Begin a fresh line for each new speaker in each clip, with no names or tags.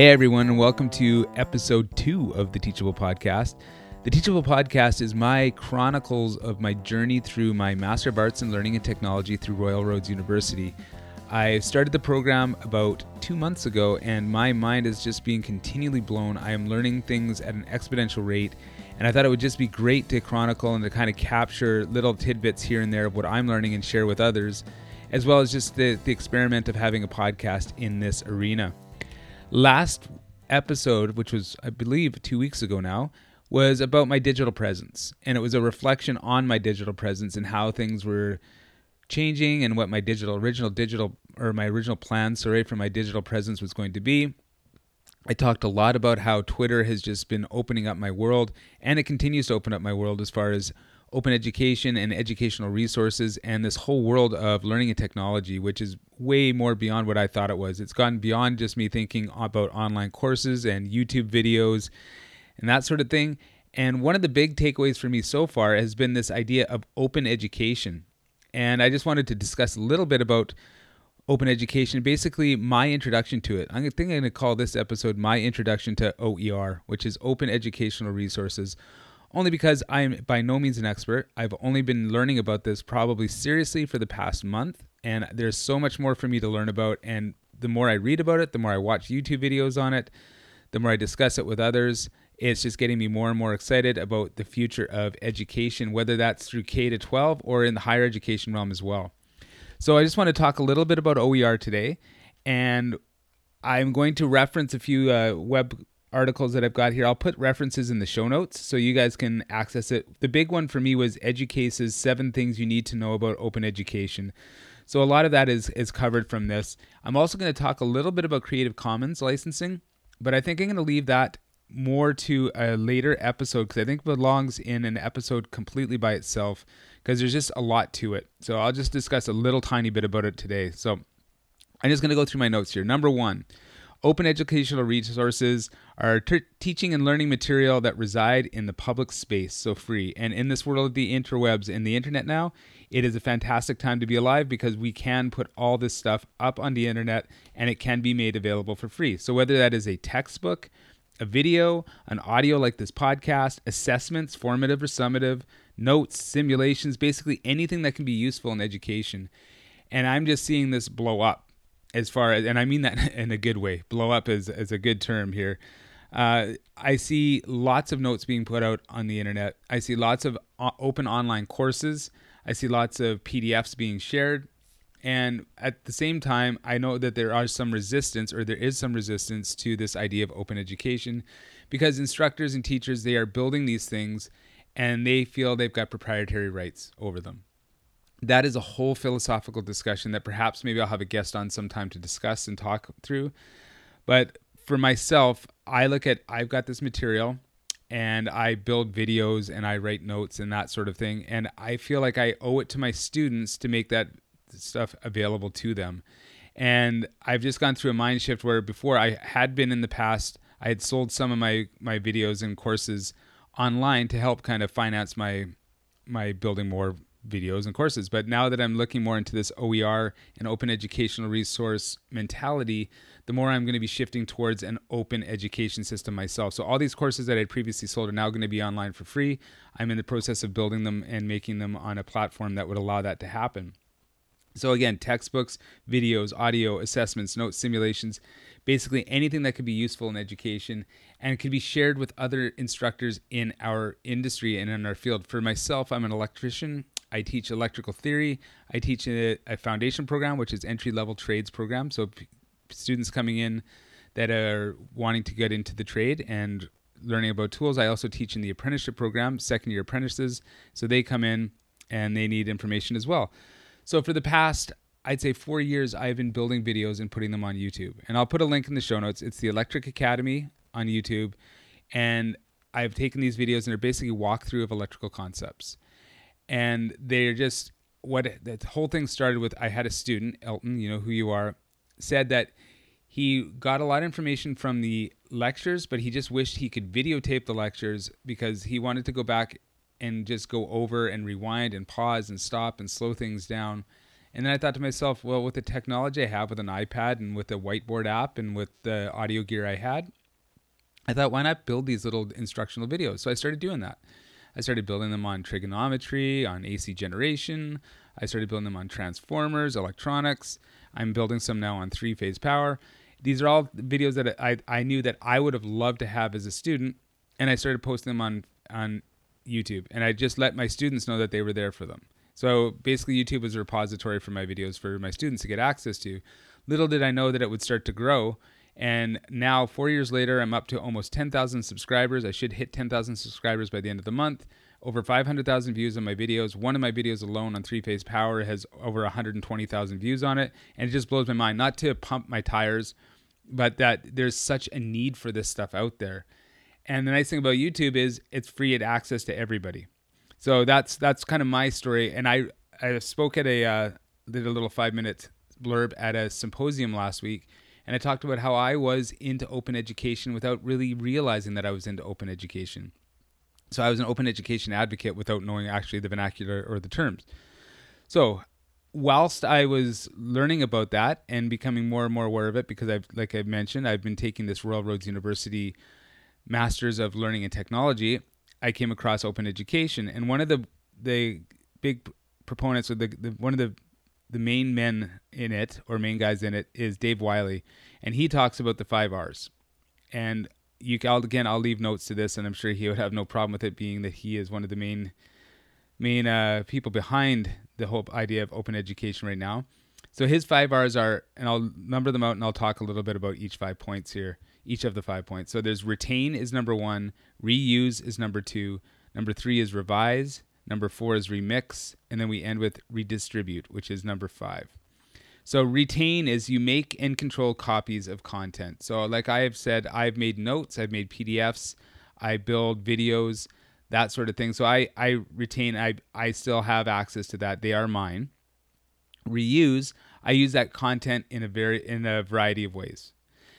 Hey, everyone, and welcome to episode two of the Teachable Podcast. The Teachable Podcast is my chronicles of my journey through my Master of Arts in Learning and Technology through Royal Roads University. I started the program about two months ago, and my mind is just being continually blown. I am learning things at an exponential rate, and I thought it would just be great to chronicle and to kind of capture little tidbits here and there of what I'm learning and share with others, as well as just the, the experiment of having a podcast in this arena. Last episode, which was, I believe, two weeks ago now, was about my digital presence. And it was a reflection on my digital presence and how things were changing and what my digital, original digital, or my original plan, sorry, for my digital presence was going to be. I talked a lot about how Twitter has just been opening up my world, and it continues to open up my world as far as open education and educational resources and this whole world of learning and technology, which is way more beyond what I thought it was. It's gone beyond just me thinking about online courses and YouTube videos and that sort of thing. And one of the big takeaways for me so far has been this idea of open education. And I just wanted to discuss a little bit about open education, basically my introduction to it. I think I'm going to call this episode my introduction to OER, which is Open Educational Resources only because I'm by no means an expert. I've only been learning about this probably seriously for the past month, and there's so much more for me to learn about. And the more I read about it, the more I watch YouTube videos on it, the more I discuss it with others. It's just getting me more and more excited about the future of education, whether that's through K to 12 or in the higher education realm as well. So I just want to talk a little bit about OER today, and I'm going to reference a few uh, web articles that I've got here. I'll put references in the show notes so you guys can access it. The big one for me was Educause's seven things you need to know about open education. So a lot of that is is covered from this. I'm also going to talk a little bit about Creative Commons licensing, but I think I'm going to leave that more to a later episode because I think it belongs in an episode completely by itself because there's just a lot to it. So I'll just discuss a little tiny bit about it today. So I'm just going to go through my notes here. Number one, Open educational resources are teaching and learning material that reside in the public space, so free. And in this world of the interwebs and the internet now, it is a fantastic time to be alive because we can put all this stuff up on the internet and it can be made available for free. So whether that is a textbook, a video, an audio like this podcast, assessments, formative or summative, notes, simulations, basically anything that can be useful in education. And I'm just seeing this blow up as far as, and I mean that in a good way. Blow up is, is a good term here. Uh, I see lots of notes being put out on the internet. I see lots of open online courses. I see lots of PDFs being shared. And at the same time, I know that there are some resistance, or there is some resistance to this idea of open education because instructors and teachers, they are building these things and they feel they've got proprietary rights over them that is a whole philosophical discussion that perhaps maybe I'll have a guest on sometime to discuss and talk through. But for myself, I look at I've got this material and I build videos and I write notes and that sort of thing. And I feel like I owe it to my students to make that stuff available to them. And I've just gone through a mind shift where before I had been in the past, I had sold some of my my videos and courses online to help kind of finance my my building more videos and courses. But now that I'm looking more into this OER and open educational resource mentality, the more I'm going to be shifting towards an open education system myself. So all these courses that I previously sold are now going to be online for free. I'm in the process of building them and making them on a platform that would allow that to happen. So again, textbooks, videos, audio, assessments, notes, simulations, basically anything that could be useful in education and can be shared with other instructors in our industry and in our field. For myself, I'm an electrician I teach electrical theory. I teach a, a foundation program, which is entry level trades program. So p- students coming in that are wanting to get into the trade and learning about tools. I also teach in the apprenticeship program, second year apprentices. So they come in and they need information as well. So for the past, I'd say four years, I've been building videos and putting them on YouTube. And I'll put a link in the show notes. It's the Electric Academy on YouTube. And I've taken these videos and they're basically walkthrough of electrical concepts and they're just what the whole thing started with. I had a student, Elton, you know who you are, said that he got a lot of information from the lectures, but he just wished he could videotape the lectures because he wanted to go back and just go over and rewind and pause and stop and slow things down And then I thought to myself, well, with the technology I have with an iPad and with the whiteboard app and with the audio gear I had, I thought, why not build these little instructional videos? So I started doing that. I started building them on trigonometry, on AC generation. I started building them on transformers, electronics. I'm building some now on three phase power. These are all videos that I, I knew that I would have loved to have as a student. And I started posting them on, on YouTube. And I just let my students know that they were there for them. So basically, YouTube was a repository for my videos for my students to get access to. Little did I know that it would start to grow. And now, four years later, I'm up to almost 10,000 subscribers. I should hit 10,000 subscribers by the end of the month. Over 500,000 views on my videos. One of my videos alone on three phase power has over 120,000 views on it. And it just blows my mind. Not to pump my tires, but that there's such a need for this stuff out there. And the nice thing about YouTube is it's free at access to everybody. So that's that's kind of my story. And I I spoke at a uh, did a little five minute blurb at a symposium last week, and I talked about how I was into open education without really realizing that I was into open education. So I was an open education advocate without knowing actually the vernacular or the terms. So whilst I was learning about that and becoming more and more aware of it, because I've, like I mentioned, I've been taking this Royal Roads University Masters of Learning and Technology. I came across open education, and one of the the big proponents or the, the one of the the main men in it or main guys in it is Dave Wiley, and he talks about the five R's. And you again, I'll leave notes to this, and I'm sure he would have no problem with it, being that he is one of the main main uh, people behind the whole idea of open education right now. So his five R's are, and I'll number them out, and I'll talk a little bit about each five points here each of the five points. So there's retain is number one, reuse is number two, number three is revise, number four is remix, and then we end with redistribute, which is number five. So retain is you make and control copies of content. So like I have said, I've made notes, I've made PDFs, I build videos, that sort of thing. So I, I retain, I, I still have access to that. They are mine. Reuse, I use that content in a very in a variety of ways.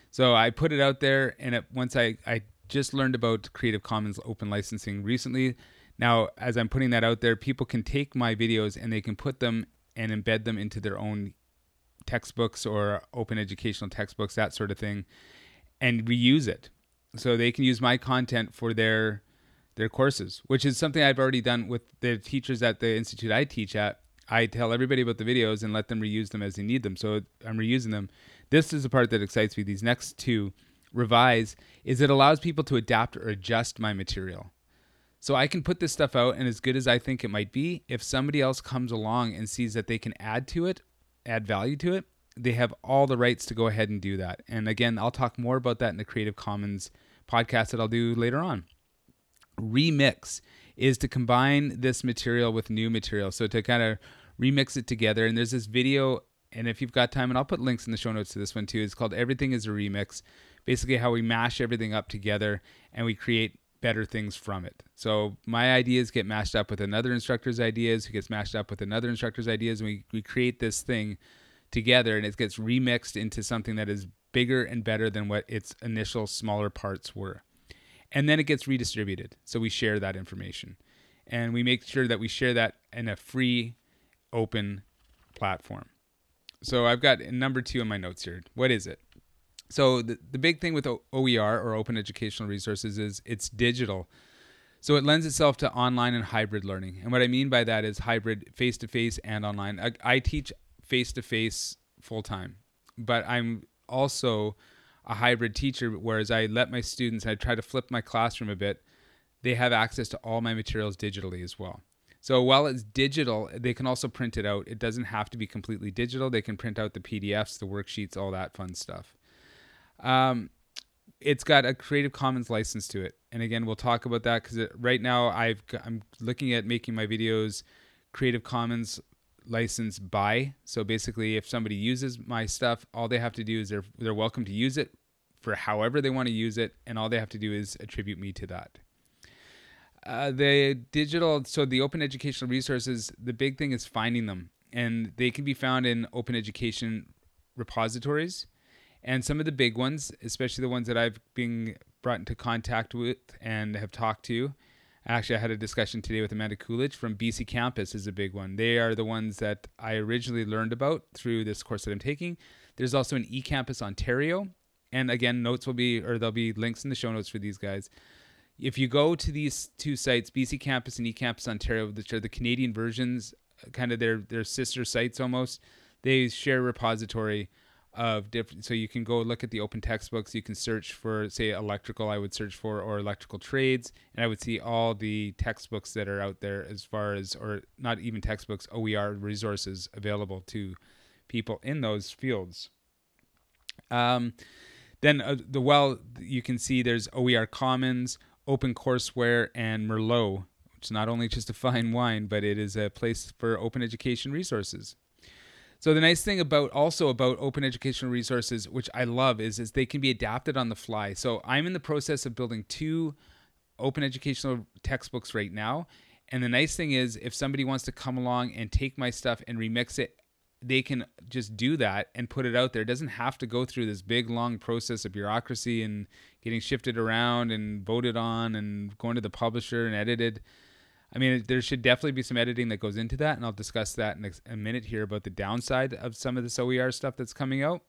So I put it out there, and it, once I, I just learned about Creative Commons open licensing recently. Now, as I'm putting that out there, people can take my videos and they can put them and embed them into their own textbooks or open educational textbooks, that sort of thing, and reuse it. So they can use my content for their their courses, which is something I've already done with the teachers at the institute I teach at. I tell everybody about the videos and let them reuse them as they need them. So I'm reusing them. This is the part that excites me. These next two, revise, is it allows people to adapt or adjust my material. So I can put this stuff out, and as good as I think it might be, if somebody else comes along and sees that they can add to it, add value to it, they have all the rights to go ahead and do that. And again, I'll talk more about that in the Creative Commons podcast that I'll do later on. Remix is to combine this material with new material. So to kind of remix it together. And there's this video and if you've got time, and I'll put links in the show notes to this one too. It's called Everything is a Remix. Basically, how we mash everything up together and we create better things from it. So my ideas get mashed up with another instructor's ideas, who gets mashed up with another instructor's ideas, and we, we create this thing together and it gets remixed into something that is bigger and better than what its initial smaller parts were. And then it gets redistributed. So we share that information. And we make sure that we share that in a free, open platform. So I've got number two in my notes here. What is it? So the, the big thing with OER or Open Educational Resources is it's digital. So it lends itself to online and hybrid learning. And what I mean by that is hybrid face to face and online. I, I teach face to face full time, but I'm also a hybrid teacher, whereas I let my students, I try to flip my classroom a bit, they have access to all my materials digitally as well. So while it's digital, they can also print it out. It doesn't have to be completely digital. They can print out the PDFs, the worksheets, all that fun stuff. Um, it's got a Creative Commons license to it, and again, we'll talk about that because right now I've I'm looking at making my videos Creative Commons license by. So basically, if somebody uses my stuff, all they have to do is they're they're welcome to use it for however they want to use it, and all they have to do is attribute me to that. Uh, the digital, so the open educational resources, the big thing is finding them, and they can be found in open education repositories. And some of the big ones, especially the ones that I've been brought into contact with and have talked to, Actually, I had a discussion today with Amanda Coolidge from BC Campus is a big one. They are the ones that I originally learned about through this course that I'm taking. There's also an eCampus Ontario, and again, notes will be or there'll be links in the show notes for these guys. If you go to these two sites, BC Campus and eCampus Ontario, which are the Canadian versions, kind of their their sister sites almost, they share repository of different so you can go look at the open textbooks. You can search for say electrical i would search for or electrical trades and i would see all the textbooks that are out there as far as or not even textbooks oer resources available to people in those fields. Um, then uh, the well you can see there's oer commons OpenCourseWare and merlot which is not only just a fine wine but it is a place for open education resources so the nice thing about also about open educational resources, which I love, is is they can be adapted on the fly. So I'm in the process of building two open educational textbooks right now. And the nice thing is if somebody wants to come along and take my stuff and remix it, they can just do that and put it out there. It doesn't have to go through this big long process of bureaucracy and getting shifted around and voted on and going to the publisher and edited. I mean, there should definitely be some editing that goes into that, and I'll discuss that in a minute here about the downside of some of this OER stuff that's coming out.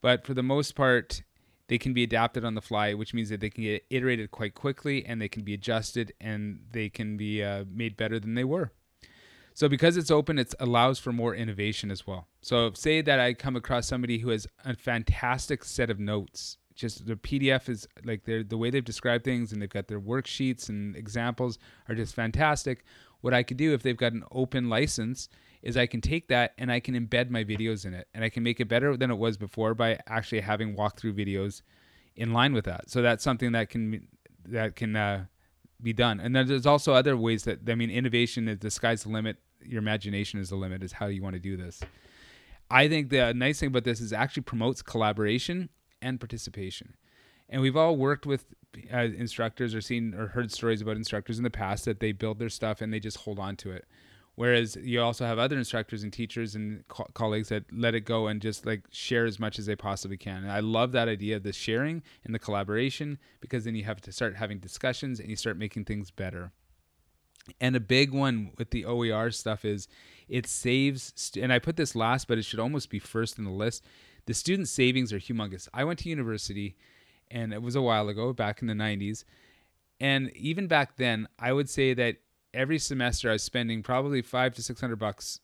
But for the most part, they can be adapted on the fly, which means that they can get iterated quite quickly and they can be adjusted and they can be uh, made better than they were. So because it's open, it allows for more innovation as well. So say that I come across somebody who has a fantastic set of notes just the PDF is like they're the way they've described things and they've got their worksheets and examples are just fantastic. What I could do if they've got an open license is I can take that and I can embed my videos in it and I can make it better than it was before by actually having walkthrough videos in line with that. So that's something that can that can uh, be done. And then there's also other ways that I mean innovation is the sky's the limit. Your imagination is the limit. Is how you want to do this. I think the nice thing about this is actually promotes collaboration and participation. And we've all worked with uh, instructors or seen or heard stories about instructors in the past that they build their stuff and they just hold on to it. Whereas you also have other instructors and teachers and co- colleagues that let it go and just like share as much as they possibly can. And I love that idea of the sharing and the collaboration because then you have to start having discussions and you start making things better. And a big one with the OER stuff is it saves, st- and I put this last, but it should almost be first in the list the student savings are humongous. I went to university, and it was a while ago, back in the 90s. And even back then, I would say that every semester I was spending probably five to 600 bucks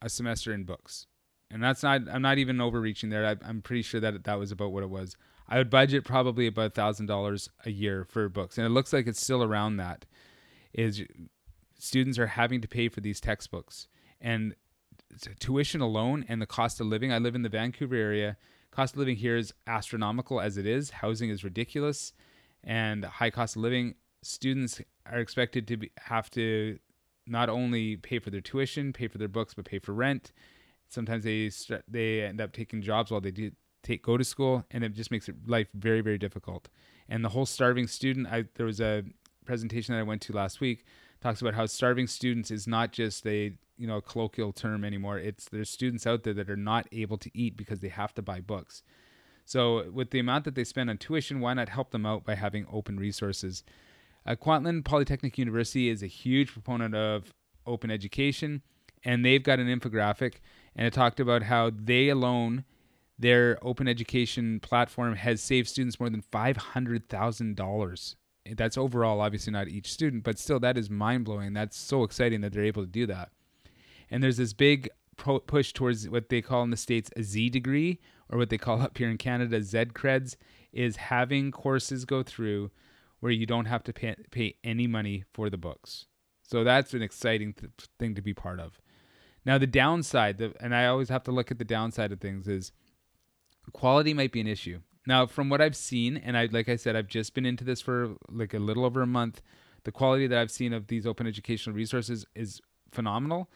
a semester in books. And that's not, I'm not even overreaching there. I, I'm pretty sure that that was about what it was. I would budget probably about $1,000 a year for books. And it looks like it's still around that. Is students are having to pay for these textbooks. And tuition alone and the cost of living. I live in the Vancouver area. Cost of living here is astronomical as it is. Housing is ridiculous, and high cost of living. Students are expected to be, have to not only pay for their tuition, pay for their books, but pay for rent. Sometimes they they end up taking jobs while they do take go to school, and it just makes life very very difficult. And the whole starving student. I there was a presentation that I went to last week talks about how starving students is not just a you know a colloquial term anymore. It's there's students out there that are not able to eat because they have to buy books. So with the amount that they spend on tuition, why not help them out by having open resources? Uh, Kwantlen Polytechnic University is a huge proponent of open education, and they've got an infographic, and it talked about how they alone, their open education platform, has saved students more than five hundred thousand dollars. That's overall, obviously not each student, but still, that is mind blowing. That's so exciting that they're able to do that. And there's this big pro- push towards what they call in the states a Z degree, or what they call up here in Canada Z creds, is having courses go through where you don't have to pay, pay any money for the books. So that's an exciting th- thing to be part of. Now the downside, the, and I always have to look at the downside of things, is quality might be an issue. Now, from what I've seen, and I like I said, I've just been into this for like a little over a month. The quality that I've seen of these open educational resources is phenomenal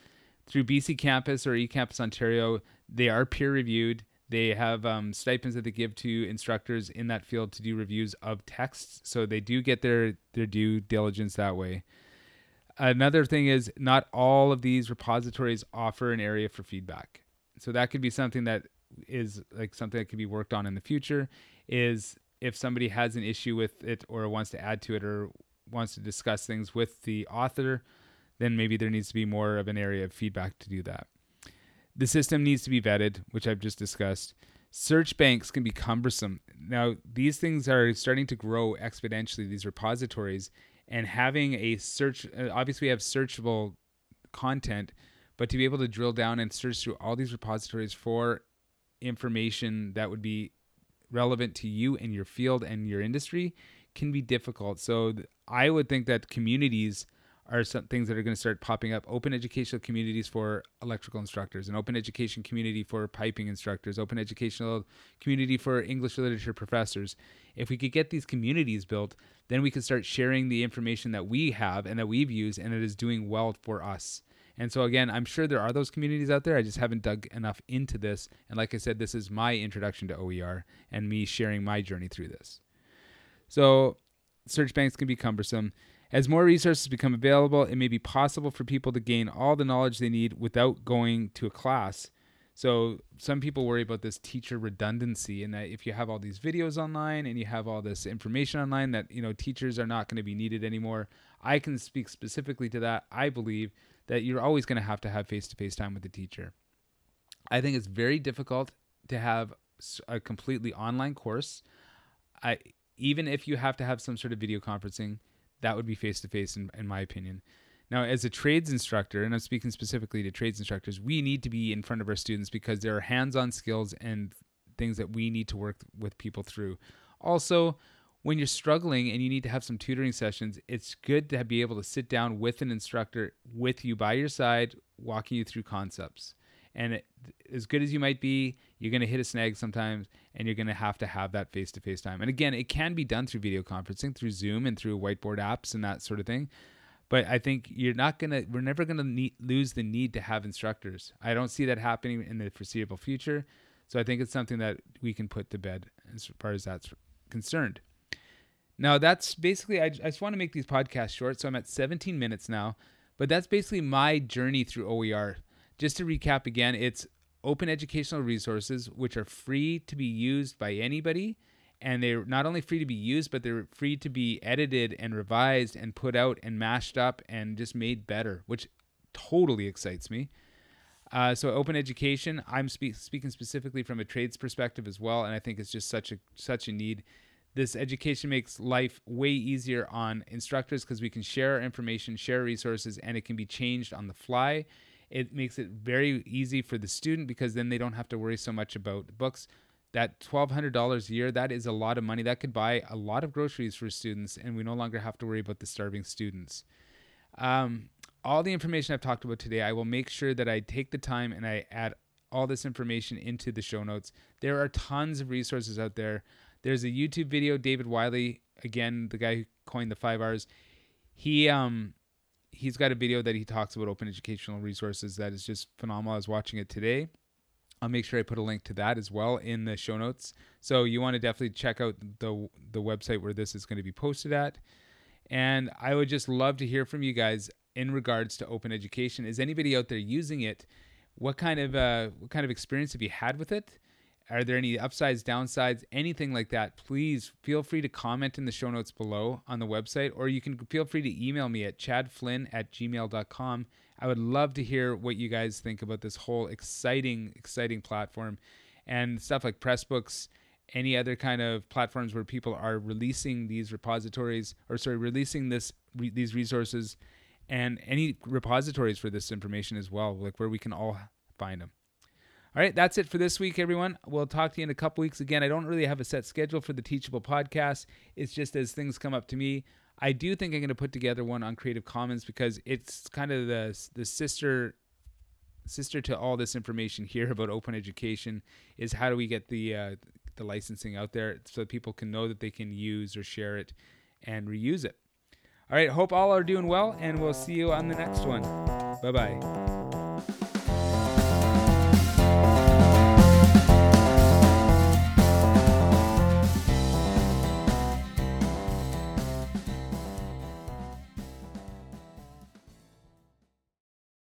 through BC Campus or eCampus Ontario, they are peer reviewed. They have um, stipends that they give to instructors in that field to do reviews of texts, so they do get their their due diligence that way. Another thing is not all of these repositories offer an area for feedback, so that could be something that is like something that could be worked on in the future. Is if somebody has an issue with it or wants to add to it or wants to discuss things with the author, then maybe there needs to be more of an area of feedback to do that. The system needs to be vetted, which I've just discussed. Search banks can be cumbersome. Now, these things are starting to grow exponentially, these repositories, and having a search, uh, obviously, we have searchable content, but to be able to drill down and search through all these repositories for information that would be relevant to you and your field and your industry can be difficult. So I would think that communities are some things that are going to start popping up. Open educational communities for electrical instructors, an open education community for piping instructors, open educational community for English literature professors. If we could get these communities built, then we could start sharing the information that we have and that we've used and that is doing well for us. And so, again, I'm sure there are those communities out there. I just haven't dug enough into this. And like I said, this is my introduction to OER and me sharing my journey through this. So, search banks can be cumbersome. As more resources become available, it may be possible for people to gain all the knowledge they need without going to a class. So, some people worry about this teacher redundancy and that if you have all these videos online and you have all this information online that, you know, teachers are not going to be needed anymore. I can speak specifically to that. I believe that you're always going to have to have face to face time with the teacher. I think it's very difficult to have a completely online course. I even if you have to have some sort of video conferencing, that would be face to face in my opinion. Now, as a trades instructor, and I'm speaking specifically to trades instructors, we need to be in front of our students because there are hands-on skills and things that we need to work with people through. Also, when you're struggling and you need to have some tutoring sessions, it's good to be able to sit down with an instructor with you by your side, walking you through concepts. And it, as good as you might be, you're going to hit a snag sometimes, and you're going to have to have that face to face time. And again, it can be done through video conferencing, through Zoom, and through whiteboard apps and that sort of thing. But I think you're not going to, we're never going to lose the need to have instructors. I don't see that happening in the foreseeable future. So I think it's something that we can put to bed as far as that's concerned. Now, that's basically, I, I just want to make these podcasts short. So I'm at 17 minutes now, but that's basically my journey through OER. Just to recap again, it's open educational resources, which are free to be used by anybody. And they're not only free to be used, but they're free to be edited and revised and put out and mashed up and just made better, which totally excites me. Uh, so open education, I'm spe- speaking specifically from a trades perspective as well, and I think it's just such a such a need. This education makes life way easier on instructors because we can share information, share resources, and it can be changed on the fly. It makes it very easy for the student because then they don't have to worry so much about books. That $1,200 a year, that is a lot of money. That could buy a lot of groceries for students, and we no longer have to worry about the starving students. Um, all the information I've talked about today, I will make sure that I take the time and I add all this information into the show notes. There are tons of resources out there. There's a YouTube video, David Wiley, again, the guy who coined the five R's. He um he's got a video that he talks about open educational resources that is just phenomenal. I was watching it today. I'll make sure I put a link to that as well in the show notes. So you want to definitely check out the the website where this is going to be posted at. And I would just love to hear from you guys in regards to open education. Is anybody out there using it? What kind of uh, what kind of experience have you had with it? Are there any upsides, downsides, anything like that? Please feel free to comment in the show notes below on the website, or you can feel free to email me at chadflinn at gmail.com. I would love to hear what you guys think about this whole exciting, exciting platform and stuff like Pressbooks, any other kind of platforms where people are releasing these repositories, or sorry, releasing this re- these resources, and any repositories for this information as well, like where we can all find them. All right, that's it for this week, everyone. We'll talk to you in a couple weeks again. I don't really have a set schedule for the Teachable podcast. It's just as things come up to me. I do think I'm going to put together one on Creative Commons because it's kind of the the sister sister to all this information here about open education is how do we get the uh, the licensing out there so that people can know that they can use or share it and reuse it. All right, hope all are doing well, and we'll see you on the next one. Bye bye.